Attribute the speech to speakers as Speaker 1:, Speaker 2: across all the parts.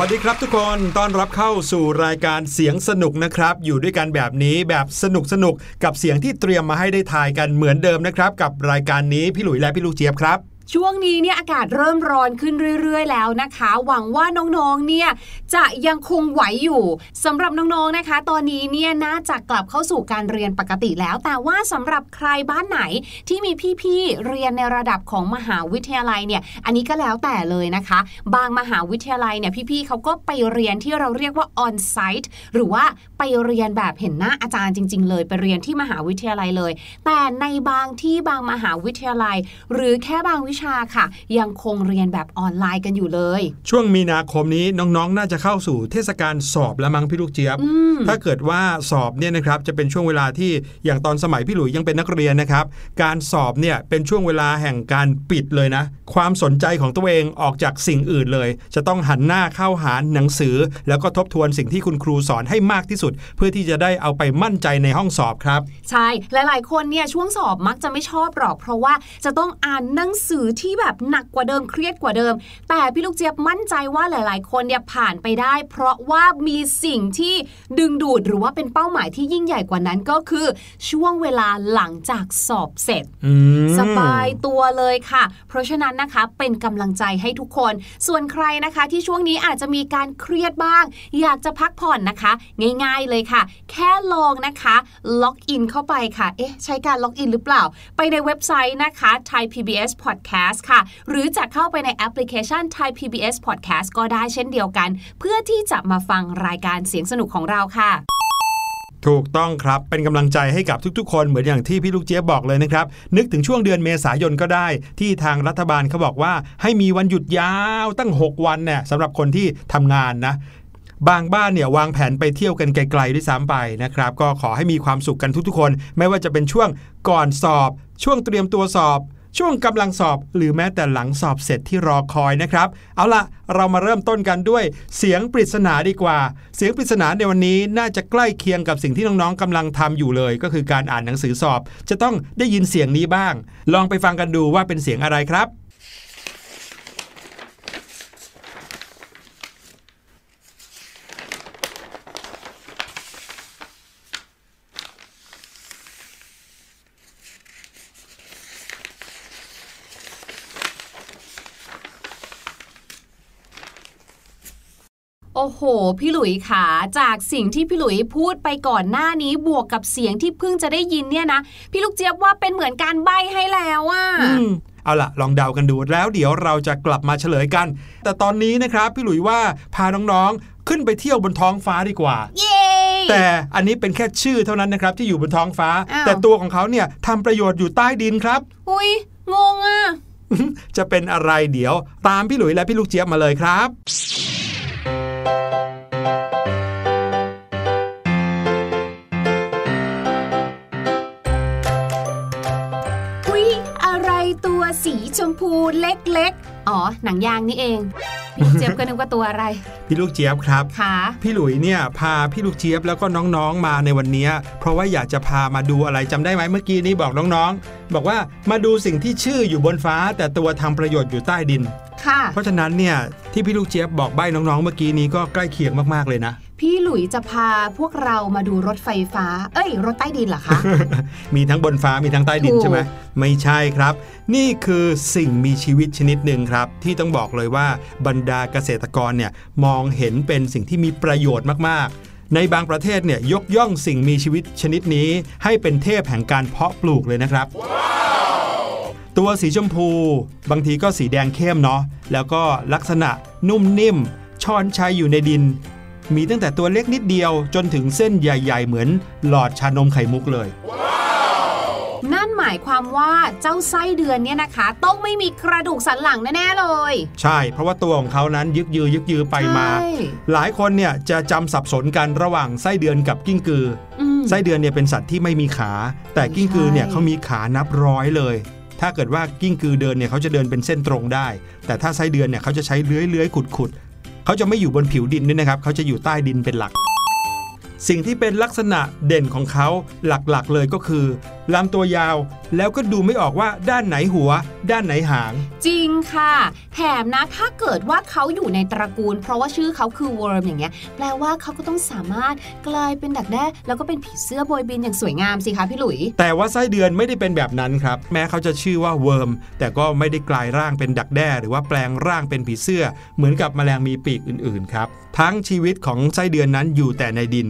Speaker 1: วัสดีครับทุกคนต้อนรับเข้าสู่รายการเสียงสนุกนะครับ อยู่ด้วยกันแบบนี้แบบสนุกสนุกกับเสียงที่เตรียมมาให้ได้ทายกันเหมือนเดิมนะครับ กับรายการนี้พี่หลุยและพี่ลูกเจี๊ยบครับ
Speaker 2: ช่วงนี้เนี่ยอากาศเริ่มร้อนขึ้นเรื่อย ๆ แล้วนะคะ หวังว่าน้องๆ เนี่ยจะยังคงไหวอยู่สำหรับน้องๆ นะคะ ตอนนี้เนี่ยน่าจะกลับเข้าสู่การเรียนปกติแล้ว แต่ว่าสำหรับใครบ้านไหนที่มีพี่ๆ เรียนในระดับของมหาวิทยาลัยเนี่ย อันนี้ก็แล้วแต่เลยนะคะ บางมหาวิทยาลัยเนี่ยพี่ๆเขาก็ไปเรียนที่เราเรียกว่า on site หรือว่าไปเรียนแบบเห็นหน้าอาจารย์จริง ๆ เลยไปเรียนที่มหาวิทยาลัยเลย แต่ในบางที่บางมหาวิทยาลัย หรือแค่บางวิชาค่ะ ยังคงเรียนแบบออนไลน์กันอยู่เลย
Speaker 1: ช่วงมีนาคมนี้น้องๆ น่าจะเข้าสู่เทศกาลสอบแล้วมั้งพี่ลูกเจี๊ยบ
Speaker 2: อืม
Speaker 1: ถ้าเกิดว่าสอบเนี่ยนะครับจะเป็นช่วงเวลาที่อย่างตอนสมัยพี่หลุยยังเป็นนักเรียนนะครับ การสอบเนี่ยเป็นช่วงเวลาแห่งการปิดเลยนะ ความสนใจของตัวเองออกจากสิ่งอื่นเลย จะต้องหันหน้าเข้าหาหนังสือ แล้วก็ทบทวนสิ่งที่คุณครูสอนให้มากที่สุด เพื่อที่จะได้เอาไปมั่นใจในห้องสอบครับ
Speaker 2: ใช่หลายๆคนเนี่ยช่วงสอบมักจะไม่ชอบหรอก เพราะว่าจะต้องอ่านหนังสือที่แบบหนักกว่าเดิมเครียดกว่าเดิม แต่พี่ลูกเจี๊ยบมั่นใจว่าหลาย ๆ คนเนี่ยผ่านไปได้ เพราะว่ามีสิ่งที่ดึงดูดหรือว่าเป็นเป้าหมายที่ยิ่งใหญ่กว่านั้นก็คือช่วงเวลาหลังจากสอบเสร็จ
Speaker 1: อืม
Speaker 2: สบายตัวเลยค่ะ เพราะฉะนั้นนะคะเป็นกำลังใจให้ทุกคน ส่วนใครนะคะที่ช่วงนี้อาจจะมีการเครียดบ้าง อยากจะพักผ่อนนะคะ ง่ายๆเลยค่ะ แค่ลองนะคะล็อกอินเข้าไปค่ะ เอ๊ะ ใช้การล็อกอินหรือเปล่า ไปในเว็บไซต์นะคะ Thai PBS Podcast ค่ะ หรือจะเข้าไปในแอปพลิเคชัน Thai PBS Podcast ก็ได้เช่นเดียวกัน เพื่อที่จะมาฟังรายการเสียงสนุกของเราค่ะ
Speaker 1: ถูกต้องครับ เป็นกำลังใจให้กับทุกๆ คนเหมือนอย่างที่พี่ลูกเจี๊ยบบอกเลยนะครับ นึกถึงช่วงเดือนเมษายนก็ได้ ที่ทางรัฐบาลเขาบอกว่า ให้มีวันหยุดยาวตั้ง 6 วันเนี่ยสำหรับคนที่ทำงานนะ บางบ้านเนี่ยวางแผนไปเที่ยวกันไกลๆด้วยซ้ำไปนะครับ ก็ขอให้มีความสุขกันทุกๆ คน ไม่ว่าจะเป็นช่วงก่อนสอบ ช่วงเตรียมตัวสอบ ช่วงกำลังสอบหรือแม้แต่หลังสอบเสร็จที่รอคอยนะครับ เอาละเรามาเริ่มต้นกันด้วยเสียงปริศนาดีกว่า เสียงปริศนาในวันนี้น่าจะใกล้เคียงกับสิ่งที่น้องๆกำลังทำอยู่เลย ก็คือการอ่านหนังสือสอบ จะต้องได้ยินเสียงนี้บ้าง ลองไปฟังกันดูว่าเป็นเสียงอะไรครับ
Speaker 2: โอ้โห พี่หลุยขาจากสิ่งที่พี่หลุยพูดไปก่อนหน้านี้บวกกับเสียงที่เพิ่งจะได้ยินเนี่ยนะ พี่ลูกเจี๊ยบว่าเป็นเหมือนการใบ้ให้แล้วอะ
Speaker 1: อืมเอาล่ะลองเดากันดูแล้วเดี๋ยวเราจะกลับมาเฉลยกัน แต่ตอนนี้นะครับพี่หลุยว่าพาน้องๆ ขึ้นไปเที่ยวบนท้องฟ้าดีกว่า
Speaker 2: เย้
Speaker 1: แต่อันนี้เป็นแค่ชื่อเท่านั้นนะครับที่อยู่บนท้องฟ้า
Speaker 2: อ้าว
Speaker 1: แต่ตัวของเขาเนี่ยทำประโยชน์อยู่ใต้ดินครับ
Speaker 2: อุ้ยงงอะ
Speaker 1: จะเป็นอะไรเดี๋ยว ตามพี่หลุยและพี่ลูกเจี๊ยบมาเลยครับ
Speaker 2: ตัวสีชมพูเล็กๆ อ๋อ หนังยางนี่เอง พี่ลูกเจี๊ยบก็นึกว่าตัวอะไร
Speaker 1: พี่ลูกเจี๊ยบครับ
Speaker 2: ค่ะ
Speaker 1: พี่หลุยเนี่ยพาพี่ลูกเจี๊ยบแล้วก็น้องๆมาในวันนี้เพราะว่าอยากจะพามาดูอะไรจำได้ไหมเมื่อกี้นี้บอกน้องๆ บอกว่ามาดูสิ่งที่ชื่ออยู่บนฟ้า แต่ตัวทำประโยชน์อยู่ใต้ดิน
Speaker 2: ค่ะ
Speaker 1: เพราะฉะนั้นเนี่ยที่พี่ลูกเจี๊ยบบอกใบ้น้องๆ เมื่อกี้นี้ก็ใกล้เคียงมากๆเลยนะ
Speaker 2: พี่หลุยจะพาพวกเรามาดูรถไฟฟ้า เอ้ย รถใต้ดินเหรอคะ
Speaker 1: มีทั้งบนฟ้ามีทั้งใต้ดิน
Speaker 2: ถูก
Speaker 1: ใช่ไหมไม่ใช่ครับ นี่คือสิ่งมีชีวิตชนิดหนึ่งครับ ที่ต้องบอกเลยว่าบรรดาเกษตรกรเนี่ยมองเห็นเป็นสิ่งที่มีประโยชน์มากๆในบางประเทศเนี่ยยกย่องสิ่งมีชีวิตชนิดนี้ ให้เป็นเทพแห่งการเพาะปลูกเลยนะครับ ตัวสีชมพู บางทีก็สีแดงเข้มเนาะแล้วก็ลักษณะนุ่มนิ่มช้อนชัยอยู่ในดิน มีตั้งแต่ตัวเล็กนิดเดียวจนถึงเส้นใหญ่ ๆ เหมือนหลอดชานมไข่มุกเลย
Speaker 2: นั่นหมายความว่าเจ้าไส้เดือนเนี่ยนะคะ ต้องไม่มีกระดูกสันหลังแน่ๆเลย
Speaker 1: ใช่เพราะว่าตัวของเขานั้นยึกยือยึกยือไปมา
Speaker 2: ใช่
Speaker 1: หลายคนเนี่ยจะจำสับสนกันระหว่างไส้เดือนกับกิ้งกือ
Speaker 2: อืม
Speaker 1: ไส้เดือนเนี่ยเป็นสัตว์ที่ไม่มีขา แต่กิ้งกือเนี่ย
Speaker 2: ใช่
Speaker 1: เขามีขานับร้อยเลย ถ้าเกิดว่ากิ้งกือเดินเนี่ยเขาจะเดินเป็นเส้นตรงได้ แต่ถ้าไส้เดือนเนี่ยเขาจะใช้เลื้อยเลื้อยขุดขุดเขาจะไม่อยู่บนผิวดินด้วยนะครับเขาจะอยู่ใต้ดินเป็นหลัก สิ่งที่เป็นลักษณะเด่นของเขาหลักๆเลยก็คือลำตัวยาว แล้วก็ดูไม่ออกว่าด้านไหนหัว ด้านไหนหาง
Speaker 2: จริงค่ะ แถมนะถ้าเกิดว่าเขาอยู่ในตระกูล เพราะว่าชื่อเขาคือ worm อย่างเงี้ยแปลว่าเขาก็ต้องสามารถกลายเป็นดักแด้แล้วก็เป็นผีเสื้อโบยบินอย่างสวยงามสิคะพี่หลุย
Speaker 1: แต่ว่าไส้เดือนไม่ได้เป็นแบบนั้นครับ แม้เขาจะชื่อว่า worm แต่ก็ไม่ได้กลายร่างเป็นดักแด้ หรือว่าแปลงร่างเป็นผีเสื้อ เหมือนกับแมลงมีปีกอื่นๆครับทั้งชีวิตของไส้เดือนนั้นอยู่แต่ในดิน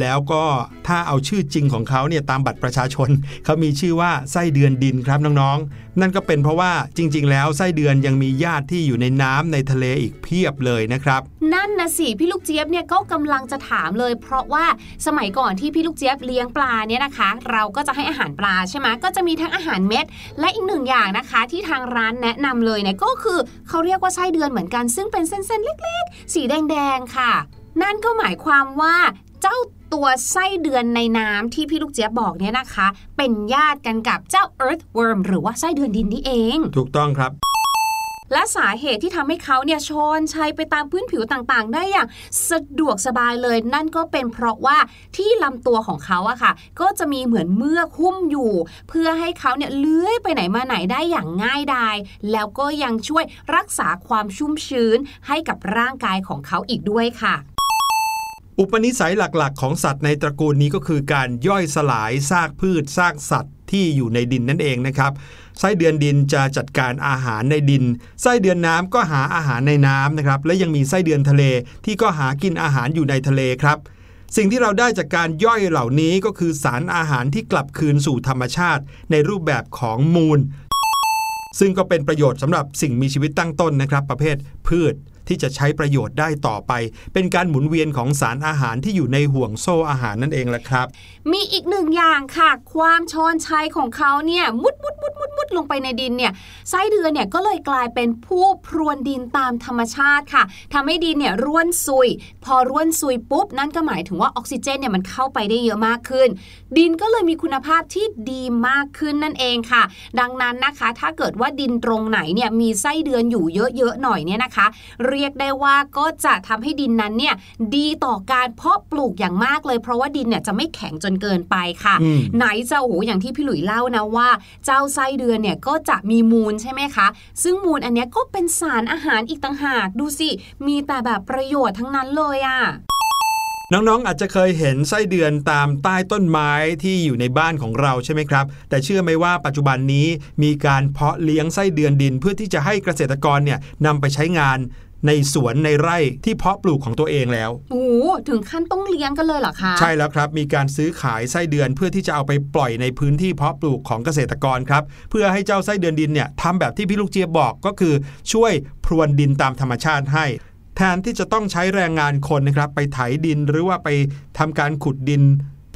Speaker 1: แล้วก็ถ้าเอาชื่อจริงของเขาเนี่ยตามบัตรประชาชนเขามีชื่อว่าไส้เดือนดินครับน้องๆ นั่นก็เป็นเพราะว่าจริง ๆ แล้วไส้เดือนยังมีญาติที่อยู่ในน้ำในทะเลอีกเพียบเลยนะครับ
Speaker 2: นั่นนะสิพี่ลูกเจี๊ยบเนี่ยก็กำลังจะถามเลย เพราะว่าสมัยก่อนที่พี่ลูกเจี๊ยบเลี้ยงปลาเนี่ยนะคะ เราก็จะให้อาหารปลาใช่ไหมก็จะมีทั้งอาหารเม็ด และอีกหนึ่งอย่างนะคะที่ทางร้านแนะนำเลยเนี่ยก็คือเขาเรียกว่าไส้เดือนเหมือนกัน ซึ่งเป็นเส้นๆเล็ก ๆ สีแดงๆค่ะนั่นก็หมายความว่า เจ้าตัวไส้เดือนในน้ำที่พี่ลูกเจี๊ยบบอกเนี่ยนะคะ เป็นญาติกันกับเจ้า earthworm หรือว่าไส้เดือนดินนี่เอง
Speaker 1: ถูกต้องครับ
Speaker 2: และสาเหตุที่ทำให้เขาเนี่ยชอนชัยไปตามพื้นผิวต่างๆ ได้อย่างสะดวกสบายเลย นั่นก็เป็นเพราะว่าที่ลำตัวของเขาอะค่ะ ก็จะมีเหมือนเมือกหุ้มอยู่ เพื่อให้เขาเนี่ยเลื้อยไปไหนมาไหนได้อย่างง่ายดายแล้วก็ยังช่วยรักษาความชุ่มชื้นให้กับร่างกายของเขาอีกด้วยค่ะ
Speaker 1: อุปนิสัยหลักๆ ของสัตว์ในตระกูลนี้ก็คือการย่อยสลายซากพืชซากสัตว์ที่อยู่ในดินนั่นเองนะครับไส้เดือนดินจะจัดการอาหารในดินไส้เดือนน้ำก็หาอาหารในน้ำนะครับ และยังมีไส้เดือนทะเลที่ก็หากินอาหารอยู่ในทะเลครับสิ่งที่เราได้จากการย่อยเหล่านี้ก็คือสารอาหารที่กลับคืนสู่ธรรมชาติ ในรูปแบบของมูล ซึ่งก็เป็นประโยชน์สำหรับสิ่งมีชีวิตตั้งต้นนะครับ ประเภทพืช ที่จะใช้ประโยชน์ได้ต่อไป เป็นการหมุนเวียนของสารอาหารที่อยู่ในห่วงโซ่อาหารนั่นเองแหละครับ
Speaker 2: มีอีกหนึ่งอย่างค่ะ ความชอนชัยของเขาเนี่ยมุดมุดมุดมุดมุดลงไปในดินเนี่ยไส้เดือนเนี่ยก็เลยกลายเป็นผู้พรวนดินตามธรรมชาติค่ะทำให้ดินเนี่ยร่วนซุย พอร่วนซุยปุ๊บ นั่นก็หมายถึงว่าออกซิเจนเนี่ยมันเข้าไปได้เยอะมากขึ้น ดินก็เลยมีคุณภาพที่ดีมากขึ้นนั่นเองค่ะ ดังนั้นนะคะ ถ้าเกิดว่าดินตรงไหนเนี่ยมีไส้เดือนอยู่เยอะๆหน่อยเนี่ยนะคะเรียกได้ว่าก็จะทำให้ดินนั้นเนี่ยดีต่อการเพาะปลูกอย่างมากเลย เพราะว่าดินเนี่ยจะไม่แข็งจนเกินไปค่ะ
Speaker 1: อืม
Speaker 2: ไหนจะโอ้โหอย่างที่พี่หลุยเล่านะว่า เจ้าไส้เดือนเนี่ยก็จะมีมูลใช่ไหมคะ ซึ่งมูลอันเนี้ยก็เป็นสารอาหารอีกต่างหากดูสิ มีแต่แบบประโยชน์ทั้งนั้นเลยอะ่ะ
Speaker 1: น้องๆ อาจจะเคยเห็นไส้เดือนตามใต้ต้นไม้ที่อยู่ในบ้านของเราใช่ไหมครับ แต่เชื่อไหมว่าปัจจุบันนี้มีการเพาะเลี้ยงไส้เดือนดินเพื่อที่จะให้เกษตรกรเนี่ยนำไปใช้งาน ในสวนในไร่ที่เพาะปลูกของตัวเองแล้ว
Speaker 2: โอ้โหถึงขั้นต้องเลี้ยงกันเลยเหรอคะ
Speaker 1: ใช่แล้วครับ มีการซื้อขายไส้เดือนเพื่อที่จะเอาไปปล่อยในพื้นที่เพาะปลูกของเกษตรกรครับ เพื่อให้เจ้าไส้เดือนดินเนี่ยทำแบบที่พี่ลูกเจี๊ยบบอกก็คือ ช่วยพรวนดินตามธรรมชาติให้แทนที่จะต้องใช้แรงงานคนนะครับไปไถดินหรือว่าไปทำการขุดดิน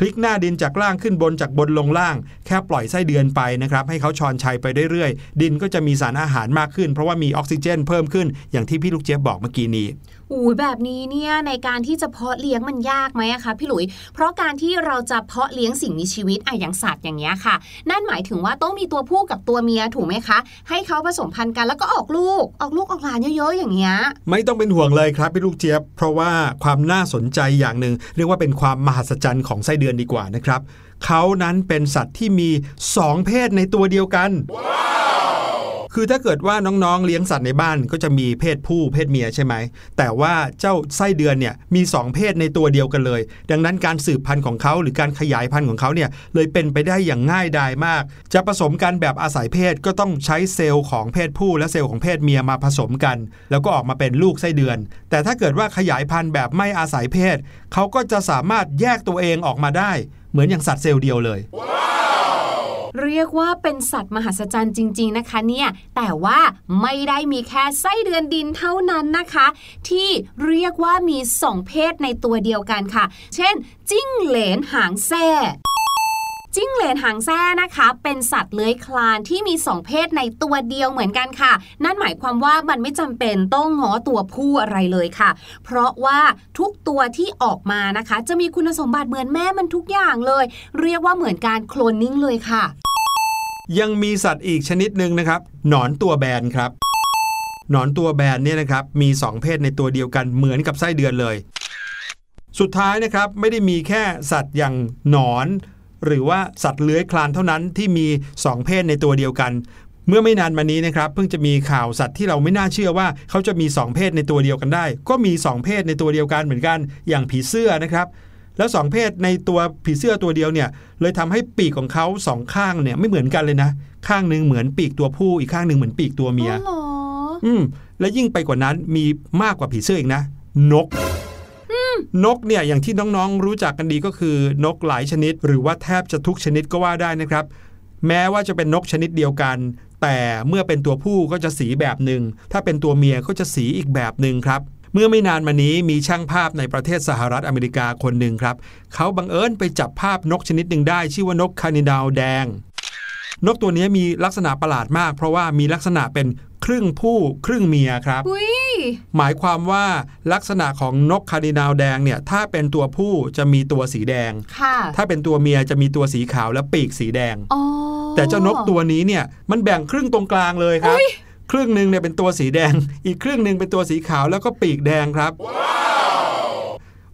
Speaker 1: พลิกหน้าดินจากล่างขึ้นบนจากบนลงล่าง แค่ปล่อยไส้เดือนไปนะครับให้เขาชอนชัยไปเรื่อยๆ ดินก็จะมีสารอาหารมากขึ้น เพราะว่ามีออกซิเจนเพิ่มขึ้นอย่างที่พี่ลูกเจี๊ยบบอกเมื่อกี้นี้
Speaker 2: อูยแบบนี้เนี่ยในการที่จะเพาะเลี้ยงมันยากไหมคะพี่หลุย เพราะการที่เราจะเพาะเลี้ยงสิ่งมีชีวิตอะอย่างสัตว์อย่างเงี้ยค่ะ นั่นหมายถึงว่าต้องมีตัวผู้กับตัวเมียถูกไหมคะ ให้เขาผสมพันธุ์กันแล้วก็ออกลูกออกลูกออกหลานเยอะๆอย่างเงี้ย
Speaker 1: ไม่ต้องเป็นห่วงเลยครับพี่ลูกเจี๊ยบ เพราะว่าความน่าสนใจอย่างหนึ่งเรียกว่าเป็นความมหัศจรรย์ของไส้เดือนดีกว่านะครับเขานั้นเป็นสัตว์ที่มี 2 เพศในตัวเดียวกัน คือถ้าเกิดว่าน้องๆเลี้ยงสัตว์ในบ้านก็จะมีเพศผู้เพศเมียใช่ไหม แต่ว่าเจ้าไส้เดือนเนี่ยมี 2 เพศในตัวเดียวกันเลย ดังนั้นการสืบพันธุ์ของเขาหรือการขยายพันธุ์ของเขาเนี่ยเลยเป็นไปได้อย่างง่ายดายมาก จะผสมกันแบบอาศัยเพศก็ต้องใช้เซลล์ของเพศผู้และเซลล์ของเพศเมียมาผสมกัน แล้วก็ออกมาเป็นลูกไส้เดือน แต่ถ้าเกิดว่าขยายพันธุ์แบบไม่อาศัยเพศเขาก็จะสามารถแยกตัวเองออกมาได้ เหมือนอย่างสัตว์เซลล์เดียวเลย
Speaker 2: เรียกว่าเป็นสัตว์มหัศจรรย์จริง ๆนะคะเนี่ยแต่ว่าไม่ได้มีแค่ไส้เดือนดินเท่านั้นนะคะ ที่เรียกว่ามีสองเพศในตัวเดียวกันค่ะ เช่น จิ้งเหลนหางแซ่ จิ้งเหลนหางแซ่นะคะ เป็นสัตว์เลื้อยคลานที่มีสองเพศในตัวเดียวเหมือนกันค่ะ นั่นหมายความว่ามันไม่จำเป็นต้องงอตัวผู้อะไรเลยค่ะ เพราะว่าทุกตัวที่ออกมานะคะ จะมีคุณสมบัติเหมือนแม่มันทุกอย่างเลย เรียกว่าเหมือนการโคลนนิ่งเลยค่ะ
Speaker 1: ยังมีสัตว์อีกชนิดหนึ่งนะครับ หนอนตัวแบนครับ หนอนตัวแบนเนี่ยนะครับมี 2 เพศในตัวเดียวกันเหมือนกับไส้เดือนเลยสุดท้ายนะครับไม่ได้มีแค่สัตว์อย่างหนอน หรือว่าสัตว์เลื้อยคลานเท่านั้นที่มี 2 เพศในตัวเดียวกัน เมื่อไม่นานมานี้นะครับเพิ่งจะมีข่าวสัตว์ที่เราไม่น่าเชื่อว่าเขาจะมี 2 เพศในตัวเดียวกันได้ ก็มี 2 เพศในตัวเดียวกันเหมือนกัน อย่างผีเสื้อนะครับแล้วสองเพศในตัวผีเสื้อตัวเดียวเนี่ยเลยทำให้ปีกของเขาสองข้างเนี่ยไม่เหมือนกันเลยนะ ข้างหนึ่งเหมือนปีกตัวผู้อีกข้างหนึ่งเหมือนปีกตัวเมีย
Speaker 2: อ๋อเหรอ
Speaker 1: อืมและยิ่งไปกว่านั้นมีมากกว่าผีเสื้ออีกนะ นก นกเนี่ยอย่างที่น้องๆรู้จักกันดีก็คือนกหลายชนิด หรือว่าแทบจะทุกชนิดก็ว่าได้นะครับ แม้ว่าจะเป็นนกชนิดเดียวกัน แต่เมื่อเป็นตัวผู้ก็จะสีแบบหนึ่งถ้าเป็นตัวเมียก็จะสีอีกแบบหนึ่งครับเมื่อไม่นานมานี้มีช่างภาพในประเทศสหรัฐอเมริกาคนหนึ่งครับ เขาบังเอิญไปจับภาพนกชนิดหนึ่งได้ ชื่อว่านกคาร์ดินัลแดง นกตัวนี้มีลักษณะประหลาดมาก เพราะว่ามีลักษณะเป็น ครึ่งผู้ครึ่งเมียครับ
Speaker 2: อุ้ย
Speaker 1: หมายความว่าลักษณะของนกคาร์ดินัลแดงเนี่ยถ้าเป็นตัวผู้จะมีตัวสีแดง
Speaker 2: ค่ะ
Speaker 1: ถ้าเป็นตัวเมียจะมีตัวสีขาวและปีกสีแดง
Speaker 2: อ๋อ
Speaker 1: แต่เจ้านกตัวนี้เนี่ยมันแบ่งครึ่งตรงกลางเลยครับ ครึ่งหนึ่งเนี่ยเป็นตัวสีแดง อีกครึ่งหนึ่งเป็นตัวสีขาวแล้วก็ปีกแดงครับ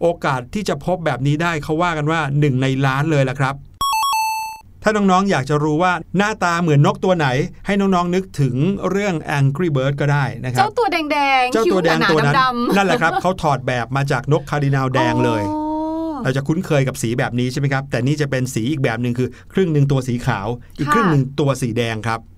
Speaker 1: โอกาสที่จะพบแบบนี้ได้เขาว่ากันว่าหนึ่งในล้านเลยละครับ ถ้าน้องๆ อยากจะรู้ว่าหน้าตาเหมือนนกตัวไหน ให้น้องๆ นึกถึงเรื่อง Angry Bird ก็ได้นะครับ
Speaker 2: เจ้าตัวแดงๆ
Speaker 1: เจ้าตัวแดง
Speaker 2: คิ้
Speaker 1: ตัวนั้น
Speaker 2: หาๆดำๆ
Speaker 1: นั่นแหละครับ เขาถอดแบบมาจากนกคาร์ดินาลแดงเลย
Speaker 2: อ๋อ
Speaker 1: เราจะคุ้นเคยกับสีแบบนี้ใช่ไหมครับ แต่นี่จะเป็นสีอีกแบบหนึ่งคือ ครึ่งหนึ่งตัวสีขาว อีก
Speaker 2: ค่ะ
Speaker 1: ครึ่งหนึ่งตัวสีแดงครับ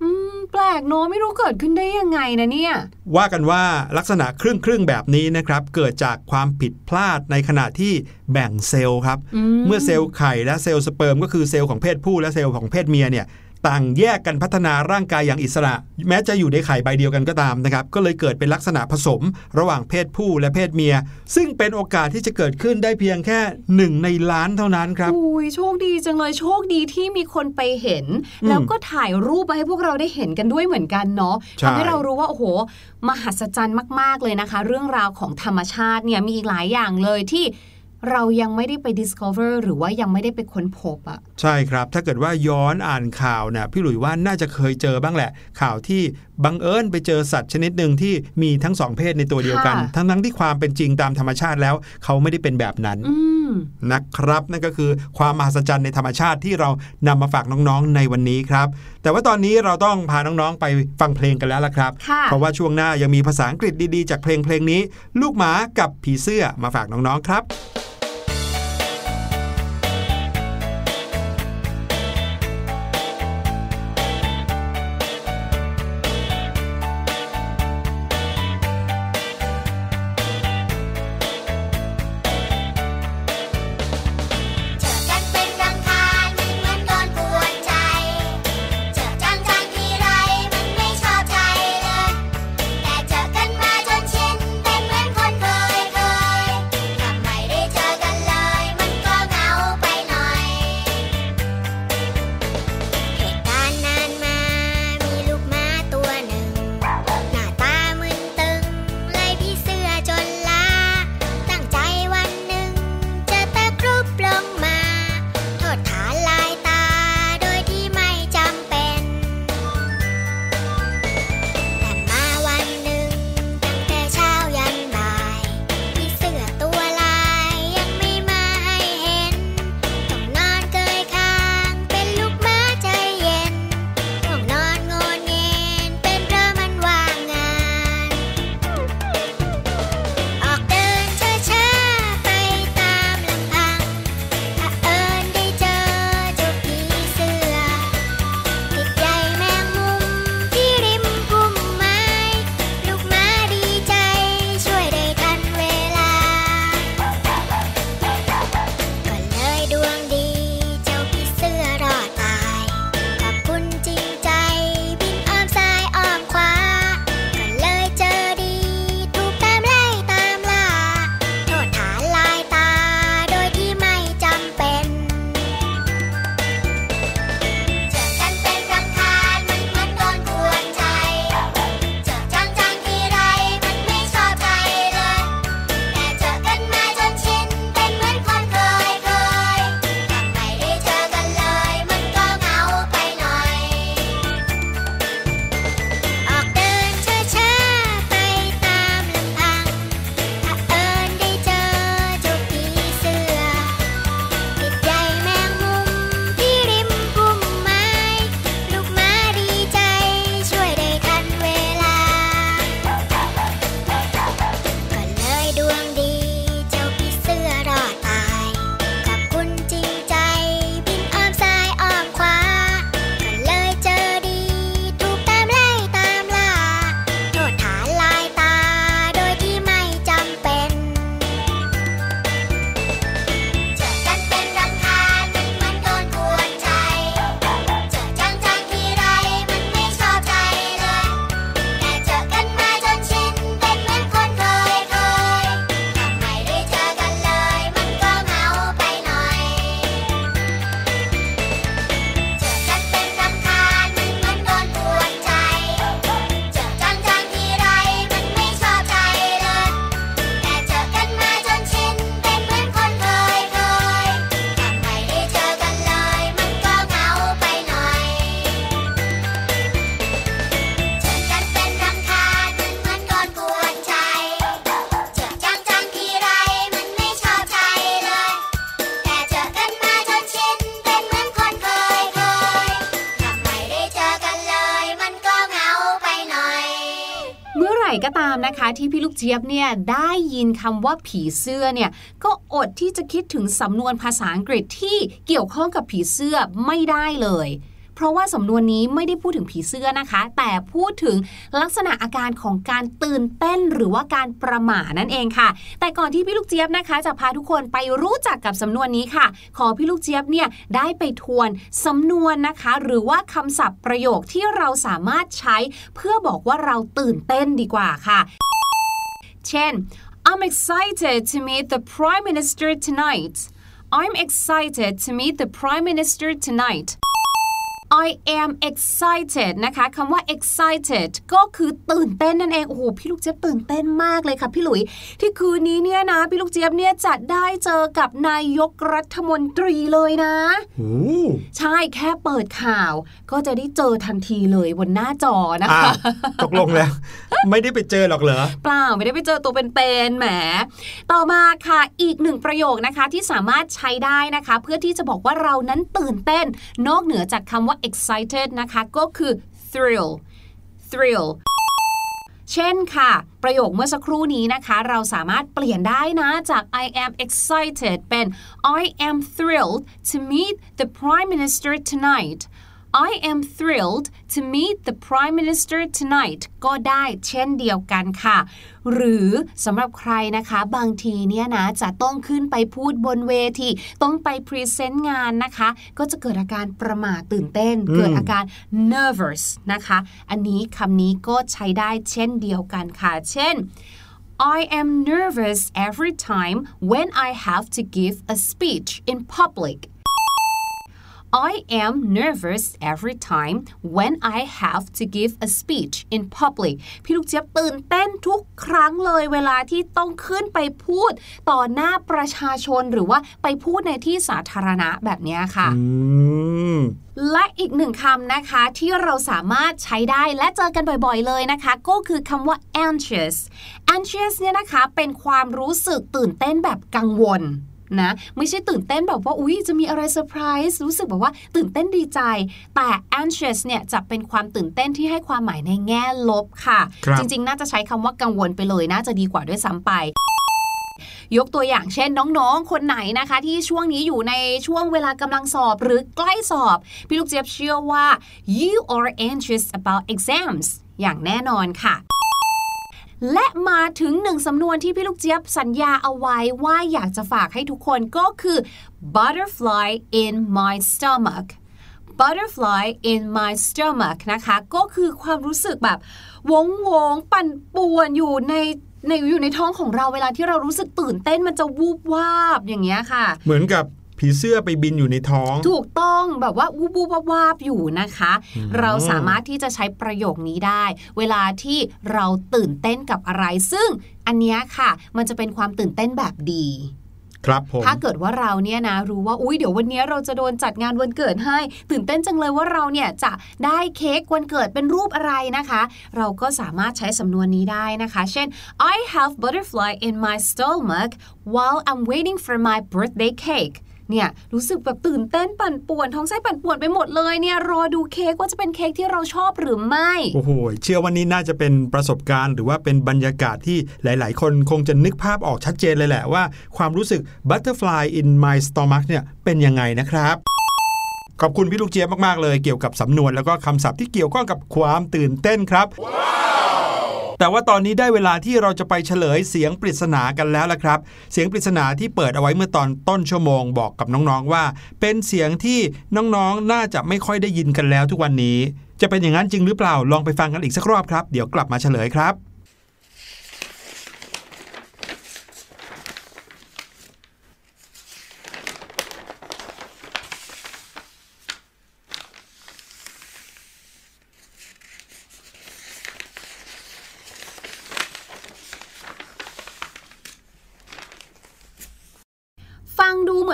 Speaker 2: อืม แปลกเนอะไม่รู้เกิดขึ้นได้ยังไงนะเนี่ย
Speaker 1: ว่ากันว่าลักษณะครึ่งครึ่งๆแบบนี้นะครับ เกิดจากความผิดพลาดในขณะที่แบ่งเซลล์ครับ เมื่อเซลล์ไข่และเซลล์สเปิร์มก็คือเซลล์ของเพศผู้และเซลล์ของเพศเมียเนี่ย ต่างแยกกันพัฒนาร่างกายอย่างอิสระ แม้จะอยู่ในไข่ใบเดียวกันก็ตามนะครับ ก็เลยเกิดเป็นลักษณะผสมระหว่างเพศผู้และเพศเมีย ซึ่งเป็นโอกาสที่จะเกิดขึ้นได้เพียงแค่หนึ่งในล้านเท่านั้นครับ
Speaker 2: อุ้ยโชคดีจังเลยโชคดีที่มีคนไปเห็น
Speaker 1: อืม
Speaker 2: แล้วก็ถ่ายรูปมาให้พวกเราได้เห็นกันด้วยเหมือนกันเนาะ
Speaker 1: ใช่
Speaker 2: ทำให้เรารู้ว่าโอ้โห มหัศจรรย์มาก ๆเลยนะคะ เรื่องราวของธรรมชาติเนี่ยมีอีกหลายอย่างเลยที่ เรายังไม่ได้ไป discover หรือว่ายังไม่ได้ไปค้นพบอะ
Speaker 1: ใช่ครับ ถ้าเกิดว่าย้อนอ่านข่าวเนี่ยพี่หลุยว่าน่าจะเคยเจอบ้างแหละ ข่าวที่ บังเอิญไปเจอสัตว์ชนิดหนึ่งที่มีทั้งสองเพศในตัวเดียวกัน
Speaker 2: ค่ะ
Speaker 1: ทั้งทั้งๆที่ความเป็นจริงตามธรรมชาติแล้ว เขาไม่ได้เป็นแบบนั้น
Speaker 2: อืม
Speaker 1: นะครับนั่นก็คือความมหัศจรรย์ในธรรมชาติที่เรานำมาฝากน้องๆในวันนี้ครับ แต่ว่าตอนนี้เราต้องพาน้องๆไปฟังเพลงกันแล้วละครับ
Speaker 2: ค่ะ
Speaker 1: เพราะว่าช่วงหน้ายังมีภาษาอังกฤษดีๆ จากเพลงเพลงนี้ ลูกหมากับผีเสื้อมาฝากน้องๆครับ
Speaker 3: ตามนะ
Speaker 2: คะ ที่พี่ลูกเจี๊ยบเนี่ยได้ยินคำว่าผีเสื้อเนี่ยก็อดที่จะคิดถึงสำนวนภาษาอังกฤษที่เกี่ยวข้องกับผีเสื้อไม่ได้เลย ราะว่าสำนวนนี้ไม่ได้พูดถึงผีเสื้อนะคะ แต่พูดถึงลักษณะอาการของการตื่นเต้นหรือว่าการประหม่านั่นเองค่ะ แต่ก่อนที่พี่ลูกเจี๊ยบนะคะ จะพาทุกคนไปรู้จักกับสำนวนนี้ค่ะ ขอพี่ลูกเจี๊ยบเนี่ยได้ไปทวนสำนวนนะคะ หรือว่าคำศัพท์ประโยคที่เราสามารถใช้เพื่อบอกว่าเราตื่นเต้นดีกว่าค่ะ เช่น I'm excited to meet the Prime Minister tonight I'm excited to meet the Prime Minister tonight I am excited นะคะคำว่า excited ก็คือตื่นเต้นนั่นเองโอ้โหพี่ลูกเจี๊ยบตื่นเต้นมากเลยค่ะพี่หลุย ที่คืนนี้เนี่ยนะ พี่ลูกเจี๊ยบเนี่ยจะได้เจอกับนายกรัฐมนตรีเลยนะ
Speaker 1: โอ้
Speaker 2: ใช่แค่เปิดข่าว ก็จะได้เจอทันทีเลยบนหน้าจอนะ
Speaker 1: อะ
Speaker 2: คะ
Speaker 1: ตกลงแล้ว ไม่ได้ไปเจอหรอกเหรอ
Speaker 2: เปล่าไม่ได้ไปเจอตัวเป็นๆแหมต่อมาค่ะอีกหนึ่งประโยคนะคะที่สามารถใช้ได้นะคะ เพื่อที่จะบอกว่าเรานั้นตื่นเต้น นอกเหนือจากคำว่า excited นะคะก็คือ thrill thrill เช่นค่ะ ประโยคเมื่อสักครู่นี้นะคะ เราสามารถเปลี่ยนได้นะจาก I am excited เป็น I am thrilled to meet the Prime Minister tonight I am thrilled to meet the Prime Minister tonight ก็ได้เช่นเดียวกันค่ะ หรือสำหรับใครนะคะ บางทีเนี่ยนะจะต้องขึ้นไปพูดบนเวทีต้องไปพรีเซนต์งานนะคะ ก็จะเกิดอาการประหม่าตื่นเต้น
Speaker 1: อืม
Speaker 2: เกิดอาการ nervous นะคะ อันนี้คำนี้ก็ใช้ได้เช่นเดียวกันค่ะ เช่น I am nervous every time when I have to give a speech in public I am nervous every time when I have to give a speech in public พี่ลูกเจี๊ยบตื่นเต้นทุกครั้งเลยเวลาที่ต้องขึ้นไปพูดต่อหน้าประชาชนหรือว่าไปพูดในที่สาธารณะแบบเนี้ยค่ะ
Speaker 1: อืม
Speaker 2: และอีกหนึ่งคำนะคะที่เราสามารถใช้ได้และเจอกันบ่อยๆเลยนะคะ ก็คือคำว่า anxious anxious เนี่ยนะคะเป็นความรู้สึกตื่นเต้นแบบกังวล นะ ไม่ใช่ตื่นเต้นแบบว่าอุ๊ยจะมีอะไรเซอร์ไพรส์รู้สึกแบบว่าตื่นเต้นดีใจ แต่ anxious เนี่ยจะเป็นความตื่นเต้นที่ให้ความหมายในแง่ลบค่ะ
Speaker 1: ครับ
Speaker 2: จริง ๆ น่าจะใช้คำว่ากังวลไปเลยน่าจะดีกว่าด้วยซ้ำไปยกตัวอย่างเช่นน้องๆ คนไหนนะคะ ที่ช่วงนี้อยู่ในช่วงเวลากำลังสอบหรือใกล้สอบ พี่ลูกเจี๊ยบเชื่อว่า you are anxious about exams อย่างแน่นอนค่ะ และมาถึงหนึ่งสำนวนที่พี่ลูกเจี๊ยบสัญญาเอาไว้ว่าอยากจะฝากให้ทุกคนก็คือ butterfly in my stomach butterfly in my stomach นะคะ ก็คือความรู้สึกแบบวงวงๆปั่นป่วนอยู่ในในอยู่ในท้องของเราเวลาที่เรารู้สึกตื่นเต้นมันจะวูบวาบอย่างเงี้ยค่ะ
Speaker 1: เหมือนกับ ผีเสื้อไปบินอยู่ในท้อง
Speaker 2: ถูกต้องแบบว่าวูบวูบวาบวาบอยู่นะคะ
Speaker 1: อืม
Speaker 2: เราสามารถที่จะใช้ประโยคนี้ได้ เวลาที่เราตื่นเต้นกับอะไร ซึ่งอันเนี้ยค่ะ มันจะเป็นความตื่นเต้นแบบดี
Speaker 1: ครับผม
Speaker 2: ถ้าเกิดว่าเราเนี่ยนะรู้ว่าอุ้ยเดี๋ยววันนี้เราจะโดนจัดงานวันเกิดให้ ตื่นเต้นจังเลยว่าเราเนี่ยจะได้เค้กวันเกิดเป็นรูปอะไรนะคะ เราก็สามารถใช้สำนวนนี้ได้นะคะ เช่น I have butterfly in my stomach while I'm waiting for my birthday cake เนี่ยรู้สึกแบบตื่นเต้นปั่นป่วนท้องไส้ปั่นป่วนไปหมดเลยเนี่ยรอดูเค้กว่าจะเป็นเค้กที่เราชอบหรือไม่
Speaker 1: โอ้โหเชื่อว่านี่น่าจะเป็นประสบการณ์ หรือว่าเป็นบรรยากาศที่หลาย ๆ คนคงจะนึกภาพออกชัดเจนเลยแหละว่า ความรู้สึก butterfly in my stomach เนี่ยเป็นยังไงนะครับขอบคุณพี่ลูกเจี๊ยบมาก ๆ เลยเกี่ยวกับสำนวนแล้วก็คำศัพท์ที่เกี่ยวข้องกับความตื่นเต้นครับ แต่ว่าตอนนี้ได้เวลาที่เราจะไปเฉลยเสียงปริศนากันแล้วละครับ เสียงปริศนาที่เปิดเอาไว้เมื่อตอนต้นชั่วโมงบอกกับน้องๆว่า เป็นเสียงที่น้องๆน่าจะไม่ค่อยได้ยินกันแล้วทุกวันนี้ จะเป็นอย่างนั้นจริงหรือเปล่าลองไปฟังกันอีกสักรอบครับ เดี๋ยวกลับมาเฉลยครับ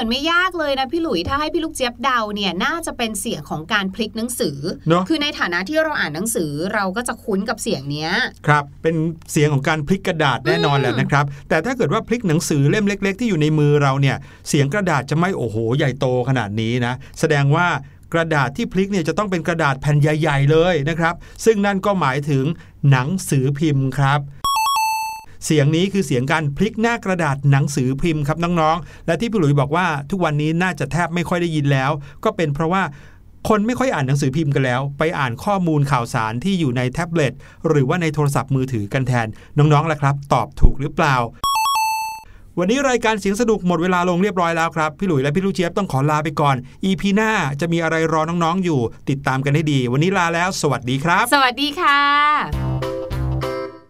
Speaker 2: อนไม่ยากเลยนะพี่หลุยถ้าให้พี่ลูกเจี๊ยบเดาเนี่ยน่าจะเป็นเสียงของการพลิกหนังสือ
Speaker 1: เนอะ
Speaker 2: คือในฐานะที่เราอ่านหนังสือเราก็จะคุ้นกับเสียงเนี้ย
Speaker 1: ครับเป็นเสียงของการพลิกกระดาษแน่นอนแหละนะครับ แต่ถ้าเกิดว่าพลิกหนังสือเล่มเล็ก ๆ ที่อยู่ในมือเราเนี่ยเสียงกระดาษจะไม่โอ้โหใหญ่โตขนาดนี้นะแสดงว่ากระดาษที่พลิกเนี่ยจะต้องเป็นกระดาษแผ่นใหญ่ ๆ เลยนะครับ ซึ่งนั่นก็หมายถึงหนังสือพิมพ์ครับ เสียงนี้คือเสียงการพลิกหน้ากระดาษหนังสือพิมพ์ครับน้องๆ และที่พี่หลุยบอกว่าทุกวันนี้น่าจะแทบไม่ค่อยได้ยินแล้ว ก็เป็นเพราะว่าคนไม่ค่อยอ่านหนังสือพิมพ์กันแล้ว ไปอ่านข้อมูลข่าวสารที่อยู่ในแท็บเล็ตหรือว่าในโทรศัพท์มือถือกันแทนน้องๆล่ะครับ ตอบถูกหรือเปล่า วันนี้รายการเสียงสนุกหมดเวลาลงเรียบร้อยแล้วครับ พี่หลุยและพี่ลูกเจี๊ยบต้องขอลาไปก่อน EP หน้าจะมีอะไรรอน้องๆอยู่ ติดตามกันให้ดี วันนี้ลาแล้ว สวัสดีครับ
Speaker 2: สวัสดีค่ะ